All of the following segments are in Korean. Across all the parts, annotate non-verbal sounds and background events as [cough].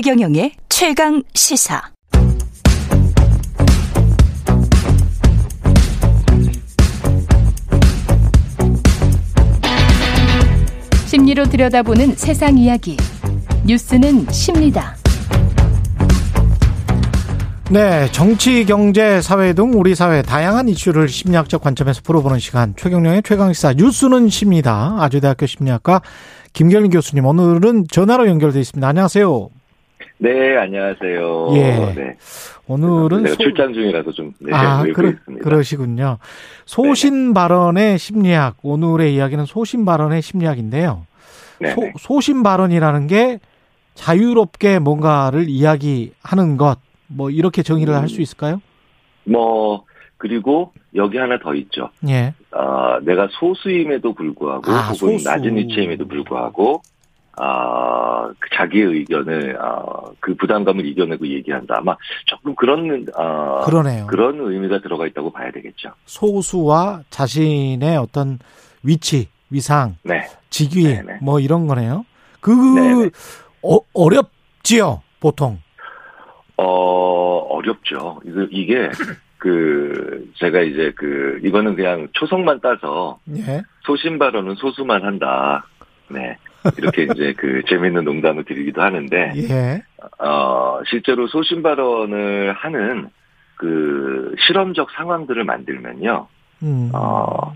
최경영의 최강 시사. 심리로 들여다보는 세상 이야기. 뉴스는 십니다. 네, 정치, 경제, 사회 등 우리 사회 다양한 이슈를 심리학적 관점에서 풀어보는 시간 최경령의 최강시사 뉴스는 십니다. 아주대학교 심리학과 김결린 교수님 오늘은 전화로 연결돼 있습니다. 안녕하세요. 네, 안녕하세요. 예. 네. 오늘은 소... 출장 중이라서 좀 네, 아, 그러, 있습니다. 그러시군요. 소신 발언의 심리학 오늘의 이야기는 소신 발언의 심리학인데요. 네. 소, 소신 발언이라는 게 자유롭게 뭔가를 이야기하는 것, 뭐 이렇게 정의를 할수 있을까요? 뭐 그리고 여기 하나 더 있죠. 예. 아, 내가 소수임에도 불구하고 아, 혹은 소수. 낮은 위치임에도 불구하고 아, 그 자기의 의견을 아, 그 부담감을 이겨내고 얘기한다. 아마 조금 그런 아, 그러네요. 그런 의미가 들어가 있다고 봐야 되겠죠. 소수와 자신의 어떤 위치, 위상, 네. 직위 네네. 뭐 이런 거네요. 그 네네. 어, 어렵지요, 보통. 어, 어렵죠. 이게, [clears throat] 그, 제가 이제 그, 이거는 그냥 초성만 따서 예. 소신 발언은 소수만 한다. 네. 이렇게 이제 그 재밌는 농담을 드리기도 하는데, 예. 어, 실제로 소신 발언을 하는 그 실험적 상황들을 만들면요, 음. 어,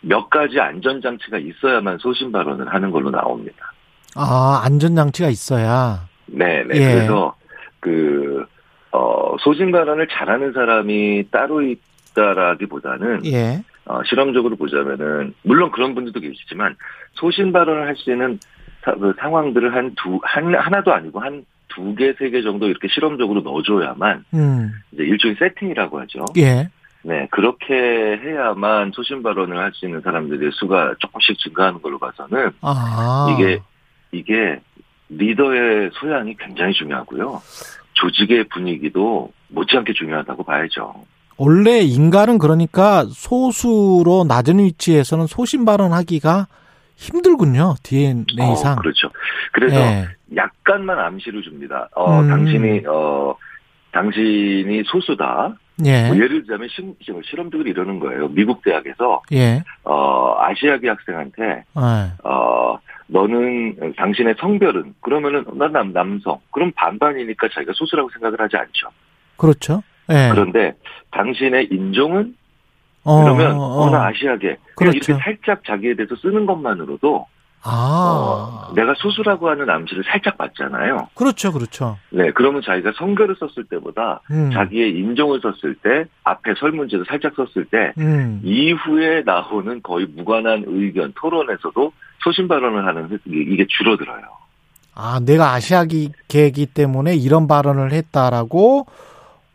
몇 가지 안전장치가 있어야만 소신 발언을 하는 걸로 나옵니다. 아, 안전장치가 있어야. 네, 네. 예. 그래서 그 어, 소신 발언을 잘하는 사람이 따로 있다라기보다는 예. 어, 실험적으로 보자면은 물론 그런 분들도 계시지만 소신 발언을 할 수 있는 사- 그 상황들을 한 두 한 하나도 아니고 한 두 개, 세 개 정도 이렇게 실험적으로 넣어줘야만 음. 이제 일종의 세팅이라고 하죠. 예. 네, 그렇게 해야만 소신 발언을 할 수 있는 사람들의 수가 조금씩 증가하는 걸로 봐서는 아. 이게 이게 리더의 소양이 굉장히 중요하고요. 조직의 분위기도 못지않게 중요하다고 봐야죠. 원래 인간은 그러니까 소수로 낮은 위치에서는 소신 발언하기가 힘들군요. DNA상. 어, 그렇죠. 그래서 예. 약간만 암시를 줍니다. 어, 음. 당신이 어 당신이 소수다. 예. 뭐 예를 들자면 실- 실험적으로 이러는 거예요. 미국 대학에서 예. 어 아시아계 학생한테 예. 어 너는 당신의 성별은 그러면은 난 남, 남성 그럼 반반이니까 자기가 소수라고 생각을 하지 않죠. 그렇죠. 예. 그런데 당신의 인종은 어, 그러면 어, 어, 나 아시아계 그렇죠. 이렇게 살짝 자기에 대해서 쓰는 것만으로도 아. 어, 내가 소수라고 하는 암시를 살짝 받잖아요. 그렇죠. 그렇죠. 네, 그러면 자기가 성별을 썼을 때보다 음. 자기의 인종을 썼을 때 앞에 설문지를 살짝 썼을 때 음. 이후에 나오는 거의 무관한 의견 토론에서도 소신 발언을 하는 게- 이게 줄어들어요. 아, 내가 아시아계이기 때문에 이런 발언을 했다라고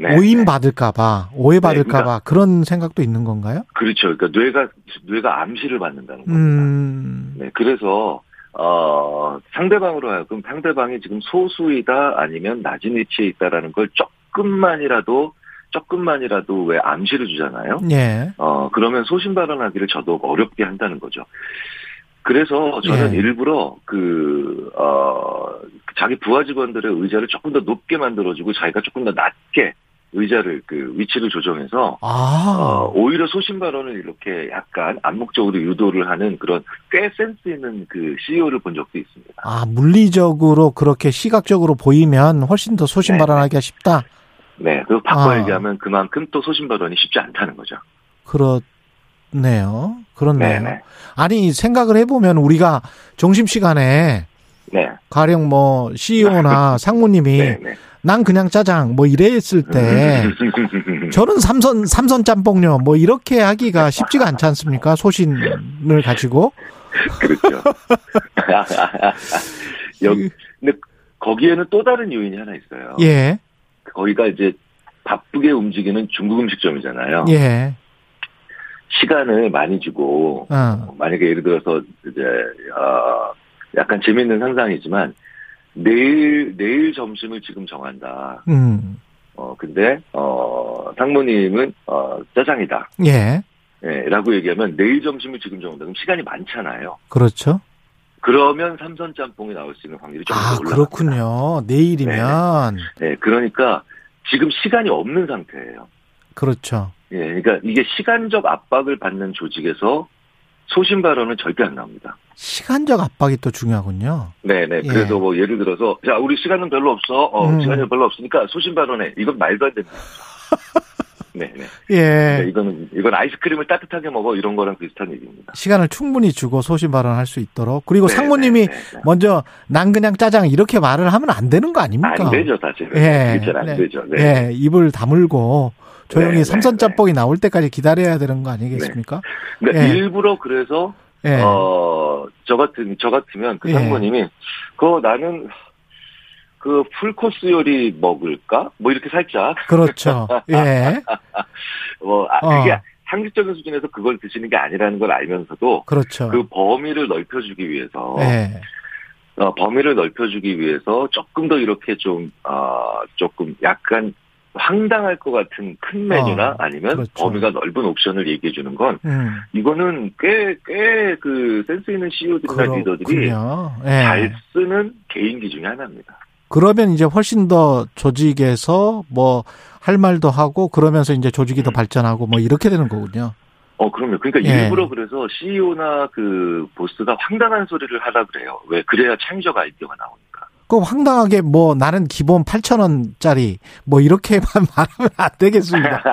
네, 오인 네. 받을까봐, 오해 받을까봐 그러니까- 그런 생각도 있는 건가요? 그렇죠. 그러니까 뇌가 뇌가 암시를 받는다는 겁니다. 음, 네, 그래서 어 상대방으로 하여금 상대방이 지금 소수이다 아니면 낮은 위치에 있다라는 걸 조금만이라도 조금만이라도 왜 암시를 주잖아요. 예, 어 그러면 소신 발언하기를 저도 어렵게 한다는 거죠. 그래서 저는 예. 일부러 그, 어, 자기 부하 직원들의 의자를 조금 더 높게 만들어주고 자기가 조금 더 낮게 의자를 그 위치를 조정해서 아, 어, 오히려 소신 발언을 이렇게 약간 암묵적으로 유도를 하는 그런 꽤 센스 있는 그 CEO를 본 적도 있습니다. 아, 물리적으로 그렇게 시각적으로 보이면 훨씬 더 소신 네, 발언하기가 쉽다? 네, 그리고 바꿔 아. 얘기하면 그만큼 또 소신 발언이 쉽지 않다는 거죠. 그렇네요. 그렇네요. 네네. 아니, 생각을 해보면 우리가 점심 시간에 네. 가령 뭐 CEO나 [laughs] 상무님이 네네. 난 그냥 짜장 뭐 이랬을 때 [laughs] 저는 삼선 삼선 짬뽕요 뭐 이렇게 하기가 쉽지가 않지 않습니까 소신을 가지고 그렇죠. [laughs] 여기, 근데 거기에는 또 다른 요인이 하나 있어요. 예 거기가 이제 바쁘게 움직이는 중국 음식점이잖아요. 예. 시간을 많이 주고 어. 만약에 예를 들어서 이제 어 약간 재밌는 상상이지만 내일 내일 점심을 지금 정한다. 음. 어 근데 어 상무님은 어 짜장이다. 예. 예, 라고 얘기하면 내일 점심을 지금 정한다. 그럼 시간이 많잖아요. 그렇죠. 그러면 삼선 짬뽕이 나올 수 있는 확률이 조금 아, 더 올라갑니다. 그렇군요. 내일이면. 네, 그러니까 지금 시간이 없는 상태예요. 그렇죠. 예, 그러니까 이게 시간적 압박을 받는 조직에서 소신 발언은 절대 안 나옵니다. 시간적 압박이 또 중요하군요. 네네. 예. 그래서 뭐 예를 들어서 자 우리 시간은 별로 없어. 어, 음. 시간이 별로 없으니까 소신 발언해. 이건 말도 안 거죠. [laughs] 네네. 예. 네, 이거는 이건 아이스크림을 따뜻하게 먹어 이런 거랑 비슷한 얘기입니다. 시간을 충분히 주고 소신 발언할 수 있도록. 그리고 네, 상무님이 네, 네, 네. 먼저 난 그냥 짜장 이렇게 말을 하면 안 되는 거 아닙니까? 안 되죠 사실은. 예. 잘안 네. 되죠. 네. 예, 입을 다물고 조용히 네, 네, 삼선 네. 짬뽕이 나올 때까지 기다려야 되는 거 아니겠습니까? 그러니까 예. 일부러 그래서 예. 어, 저 같은, 저 같으면 그 예. 상무님이, 그 나는 그 풀코스 요리 먹을까? 뭐 이렇게 살짝, 그렇죠. [laughs] 예. 뭐, 아, 어. 그게 상식적인 수준에서 그걸 드시는 게 아니라는 걸 알면서도 그렇죠. 그 범위를 넓혀주기 위해서, 예. 어, 범위를 넓혀주기 위해서 조금 더 이렇게 좀, 어, 조금 약간 황당할 것 같은 큰 메뉴나 어, 아니면 그렇죠. 범위가 넓은 옵션을 얘기해 주는 건 음. 이거는 꽤, 꽤 그 센스 있는 CEO들이나 리더들이 그렇군요. 예. 잘 쓰는 개인기 중에 하나입니다. 그러면 이제 훨씬 더 조직에서 뭐 할 말도 하고 그러면서 이제 조직이 더 음. 발전하고 뭐 이렇게 되는 거군요. 어, 그럼요. 그러니까 예. 일부러 그래서 CEO나 그 보스가 황당한 소리를 하라 그래요. 왜? 그래야 창의적 아이디어가 나오니까. 그 황당하게 뭐 나는 기본 8천 원짜리 뭐 이렇게만 [laughs] 말하면 안 되겠습니다.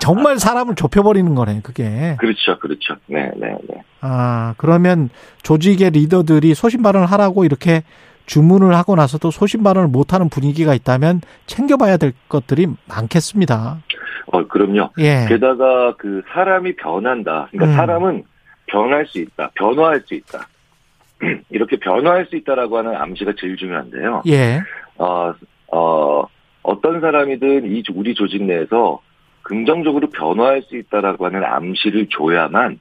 정말 사람을 좁혀버리는 거네 그게. 그렇죠, 그렇죠. 네, 네, 네. 아 그러면 조직의 리더들이 소신 발언을 하라고 이렇게 주문을 하고 나서도 소신 발언을 못하는 분위기가 있다면 챙겨봐야 될 것들이 많겠습니다. 어, 그럼요. 예. 게다가 그 사람이 변한다. 그러니까 음. 사람은 변할 수 있다. 변화할 수 있다. [clears throat] 이렇게 변화할 수 있다라고 하는 암시가 제일 중요한데요. 예. 어, 어, 어떤 사람이든 이 조- 우리 조직 내에서 긍정적으로 변화할 수 있다라고 하는 암시를 줘야만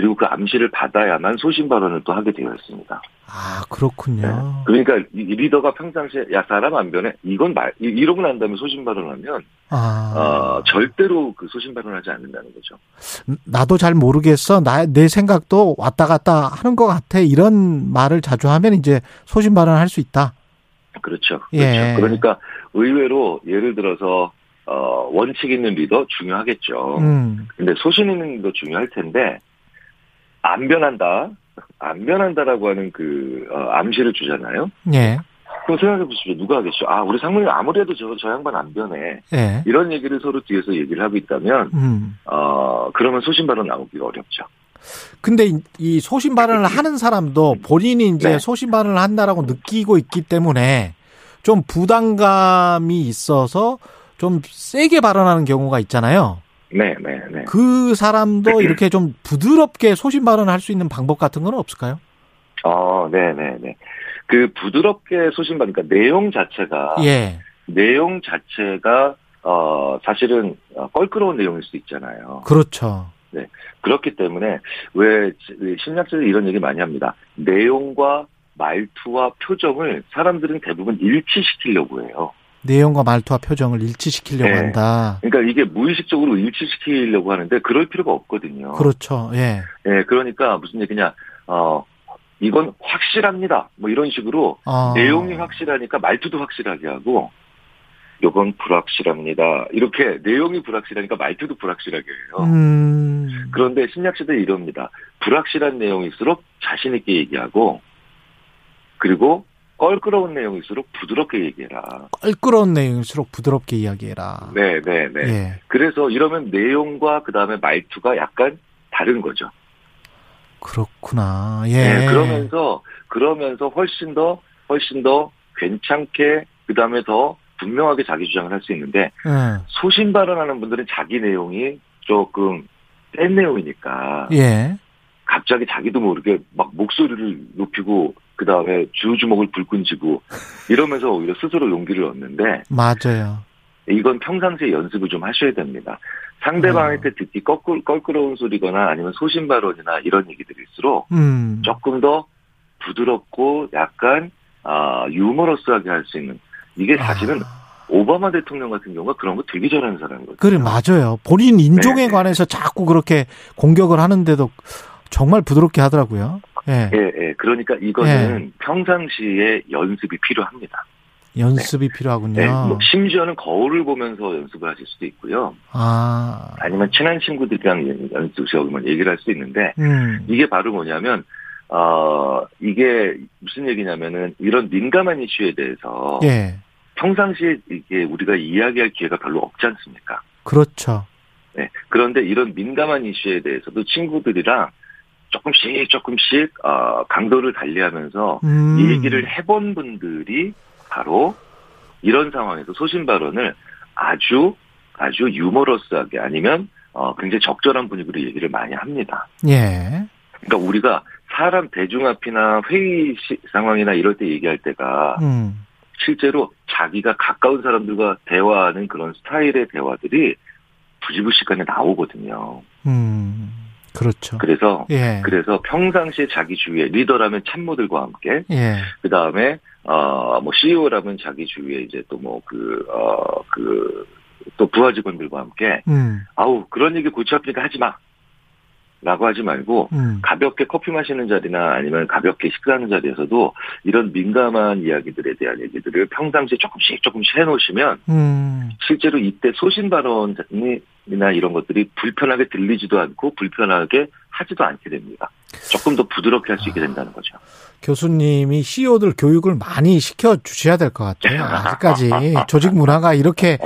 그리고 그 암시를 받아야만 소신 발언을 또 하게 되어 있습니다. 아 그렇군요. 그러니까 이이 리더가 평상시에 야 사람 안 변해 이건 말 이- 이러고 난 다음에 소신 발언하면 아 어, 절대로 그 소신 발언하지 않는다는 거죠. 나도 잘 모르겠어. 나 내 생각도 왔다 갔다 하는 것 같아. 이런 말을 자주 하면 이제 소신 발언할 수 있다. 그렇죠. 그렇죠. 예. 그러니까 의외로 예를 들어서 어, 원칙 있는 리더 중요하겠죠. 음. 근데 소신 있는 리더 중요할 텐데 안 변한다. 안 변한다라고 하는 그 어, 암시를 주잖아요. 예. 그럼 생각해 보십시오. 누가 하겠죠? 아, 우리 상무님 아무래도 저, 저 양반 안 변해. 예. 이런 얘기를 서로 뒤에서 얘기를 하고 있다면, 음. 어, 그러면 소신 발언 나오기가 어렵죠. 근데 이- 이 소신 발언을 [laughs] 하는 사람도 본인이 이제 네. 소신 발언을 한다라고 느끼고 있기 때문에 좀 부담감이 있어서 좀 세게 발언하는 경우가 있잖아요. 네, 네, 네. 그 사람도 [clears throat] 이렇게 좀 부드럽게 소신 발언할 수 있는 방법 같은 건 없을까요? 어, 네, 네, 네. 그 부드럽게 소신 발언, 그러니까 내용 자체가, 예. 내용 자체가, 어, 사실은 어, 껄끄러운 내용일 수 있잖아요. 그렇죠. 그렇기 때문에 왜 심리학자들이 이런 얘기 많이 합니다. 내용과 말투와 표정을 사람들은 대부분 일치시키려고 해요. 내용과 말투와 표정을 일치시키려고 네. 한다. 그러니까 이게 무의식적으로 일치시키려고 하는데 그럴 필요가 없거든요. 그렇죠. 예. 예, 그러니까 무슨 얘기냐, 어, 이건 확실합니다. 뭐 이런 식으로 어. 내용이 확실하니까 말투도 확실하게 하고, 요건 불확실합니다. 이렇게 내용이 불확실하니까 말투도 불확실하게 해요. 음. 그런데 심리학자들이 이럽니다. 불확실한 내용일수록 자신 있게 얘기하고, 그리고 껄끄러운 내용일수록 부드럽게 얘기해라. 껄끄러운 내용일수록 부드럽게 이야기해라. 네, 네, 네. 예. 그래서 이러면 내용과 그 다음에 말투가 약간 다른 거죠. 그렇구나. 예. 네, 그러면서 그러면서 훨씬 더 훨씬 더 괜찮게 그 다음에 더 분명하게 자기 주장을 할 수 있는데 예. 소신 발언하는 분들은 자기 내용이 조금 센 내용이니까 예. 갑자기 자기도 모르게 막 목소리를 높이고 그 다음에 주주목을 불끈 쥐고 이러면서 오히려 스스로 용기를 얻는데 맞아요. 이건 평상시에 연습을 좀 하셔야 됩니다. 상대방한테 어. 듣기 껄끄, 껄끄러운 소리거나 아니면 소신 발언이나 이런 얘기들일수록 음. 조금 더 부드럽고 약간 아, 유머러스하게 할 수 있는 이게 사실은 아. 오바마 대통령 같은 경우가 그런 거 되게 잘하는 사람이거든요. 그래 맞아요. 본인 인종에 네. 관해서 자꾸 그렇게 공격을 하는데도 정말 부드럽게 하더라고요. 예. 예, 예. 그러니까 이거는 평상시에 연습이 필요합니다. 연습이 필요하군요. 네, 뭐 심지어는 거울을 보면서 연습을 하실 수도 있고요. 아. 아니면 친한 친구들이랑 연습 시험을 얘기를 할 수 있는데 음. 이게 바로 뭐냐면 어 이게 무슨 얘기냐면은 이런 민감한 이슈에 대해서 예. 평상시에 이게 우리가 이야기할 기회가 별로 없지 않습니까? 그렇죠. 네. 그런데 이런 민감한 이슈에 대해서도 친구들이랑 조금씩 조금씩 어, 강도를 달리하면서 음. 이 얘기를 해본 분들이 바로 이런 상황에서 소신 발언을 아주 아주 유머러스하게 아니면 어, 굉장히 적절한 분위기로 얘기를 많이 합니다. 예. 그러니까 우리가 사람 대중 앞이나 회의 시- 상황이나 이럴 때 얘기할 때가 음. 실제로 자기가 가까운 사람들과 대화하는 그런 스타일의 대화들이 부지불식간에 나오거든요. 음. 그렇죠. 그래서 예. 그래서 평상시에 자기 주위에 리더라면 참모들과 함께 예. 그 다음에 어뭐 CEO라면 자기 주위에 이제 또 뭐 그 어그 또 부하 직원들과 함께 음. 아우 그런 얘기 골치 아프니까 하지 마. 라고 하지 말고 음. 가볍게 커피 마시는 자리나 아니면 가볍게 식사하는 자리에서도 이런 민감한 이야기들에 대한 얘기들을 평상시에 조금씩 조금씩 해놓으시면 음. 실제로 이때 소신 발언이나 이런 것들이 불편하게 들리지도 않고 불편하게 하지도 않게 됩니다. 조금 더 부드럽게 할 수 있게 된다는 거죠. 교수님이 CEO들 교육을 많이 시켜 주셔야 될 것 같아요. 아직까지 조직 문화가 이렇게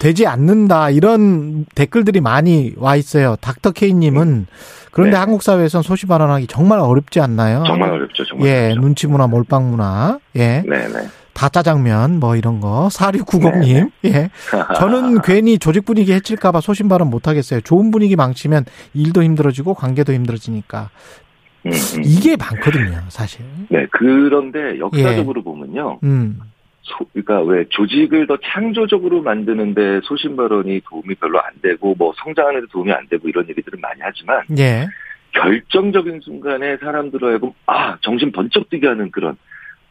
되지 않는다 이런 댓글들이 많이 와 있어요. 닥터 K님은 그런데 네. 한국 사회에선 소시 발언하기 정말 어렵지 않나요? 정말 어렵죠, 정말. 예, 어렵죠. 눈치 문화, 몰빵 문화, 예, 네네. 다 짜장면 뭐 이런 거. 4690님, 예. 저는 [laughs] 괜히 조직 분위기 해칠까봐 소신 발언 못 하겠어요. 좋은 분위기 망치면 일도 힘들어지고 관계도 힘들어지니까 음, 음. 이게 많거든요, 사실. 네, 그런데 역사적으로 보면요. 음, 소, 그러니까 왜 조직을 더 창조적으로 만드는데 소신 발언이 도움이 별로 안 되고 뭐 성장하는 데 도움이 안 되고 이런 얘기들은 많이 하지만 예, 결정적인 순간에 사람들로 하여금 아 정신 번쩍 뜨게 하는 그런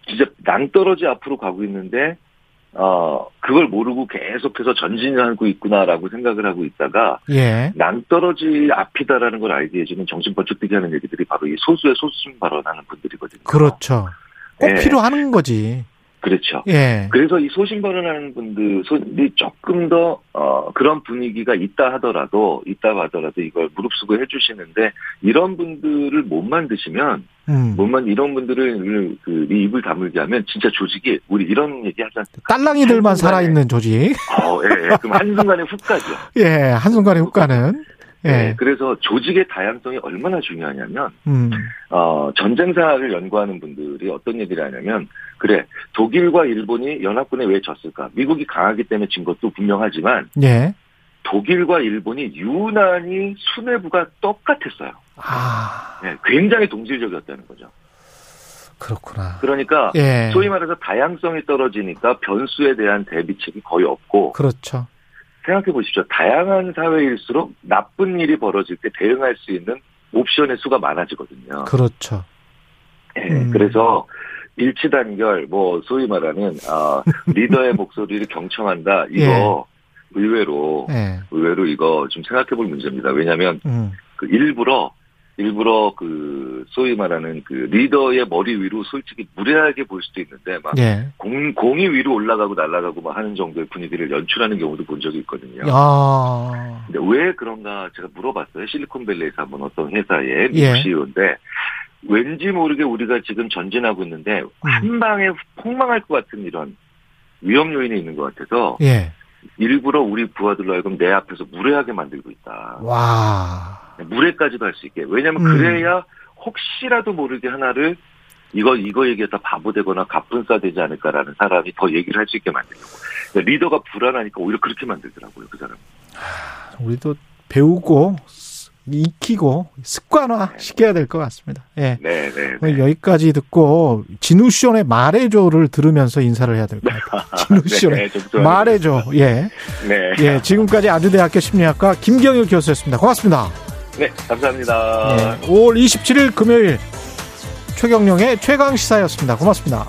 진짜 낭떠러지 앞으로 가고 있는데 어 그걸 모르고 계속해서 전진하고 있구나라고 생각을 하고 있다가 예, 낭떠러지 앞이다라는 걸 알게 해주는 정신 번쩍 뜨게 하는 얘기들이 바로 이 소수의 소수심 발언하는 분들이거든요. 그렇죠. 꼭 예. 필요하는 거지. 그렇죠. 예, 그래서 이 소신 발언하는 분들이 조금 더 어, 그런 분위기가 있다 하더라도 있다 하더라도 이걸 무릅쓰고 해주시는데 이런 분들을 못 만드시면 음. 못만 이런 분들을 그 입을 다물게 하면 진짜 조직이 우리 이런 얘기 하지 않습니까? 딸랑이들만 살아있는 조직. 어, 예, 예. 그럼 한순간에 훅 가죠. [laughs] 예, 한순간에 훅 가는. 예. 예, 그래서 조직의 다양성이 얼마나 중요하냐면 음, 어, 전쟁사를 연구하는 분들이 어떤 얘기를 하냐면, 그래, 독일과 일본이 연합군에 왜 졌을까? 미국이 강하기 때문에 진 것도 분명하지만, 예. 독일과 일본이 유난히 수뇌부가 똑같았어요. 아, 예, 굉장히 동질적이었다는 거죠. 그렇구나. 그러니까, 예, 소위 말해서 다양성이 떨어지니까 변수에 대한 대비책이 거의 없고, 그렇죠. 생각해 보십시오. 다양한 사회일수록 나쁜 일이 벌어질 때 대응할 수 있는 옵션의 수가 많아지거든요. 그렇죠. 예, 음. 그래서 일치 단결, 뭐 소위 말하는 아, [laughs] 리더의 목소리를 경청한다. 이거 의외로 예, 의외로 이거 좀 생각해 볼 문제입니다. 왜냐하면 음, 그 일부러 일부러 그 소위 말하는 그 리더의 머리 위로 솔직히 무례하게 볼 수도 있는데 막 예. 공, 공이 위로 올라가고 날아가고 막 하는 정도의 분위기를 연출하는 경우도 본 적이 있거든요. 야, 근데 왜 그런가 제가 물어봤어요. 실리콘밸리에서 한번 어떤 회사의 예. 미국 CEO인데 왠지 모르게 우리가 지금 전진하고 있는데 음. 한 방에 폭망할 것 같은 이런 위험 요인이 있는 것 같아서 예. 일부러 우리 부하들로 하여금 내 앞에서 무례하게 만들고 있다. 와, 무례까지도 할 수 있게. 왜냐하면 음. 그래야 혹시라도 모르게 하나를 이거 이거 얘기했다 바보 되거나 가뿐싸 되지 않을까라는 사람이 더 얘기를 할 수 있게 만들려고. 그러니까 리더가 불안하니까 오히려 그렇게 만들더라고요 그 사람. 우리도 배우고 익히고 습관화 시켜야 될 것 같습니다. 예. 네, 네, 네. 여기까지 듣고 진우션의 말해줘를 들으면서 인사를 해야 될 것 같아요. [laughs] 진우션의 네, 좀 좋아요. 말해줘. 예. 네. 예. 지금까지 아주대학교 심리학과 김경일 교수였습니다. 고맙습니다. 네, 감사합니다. 예. 5월 27일 금요일 최경령의 최강 시사였습니다. 고맙습니다.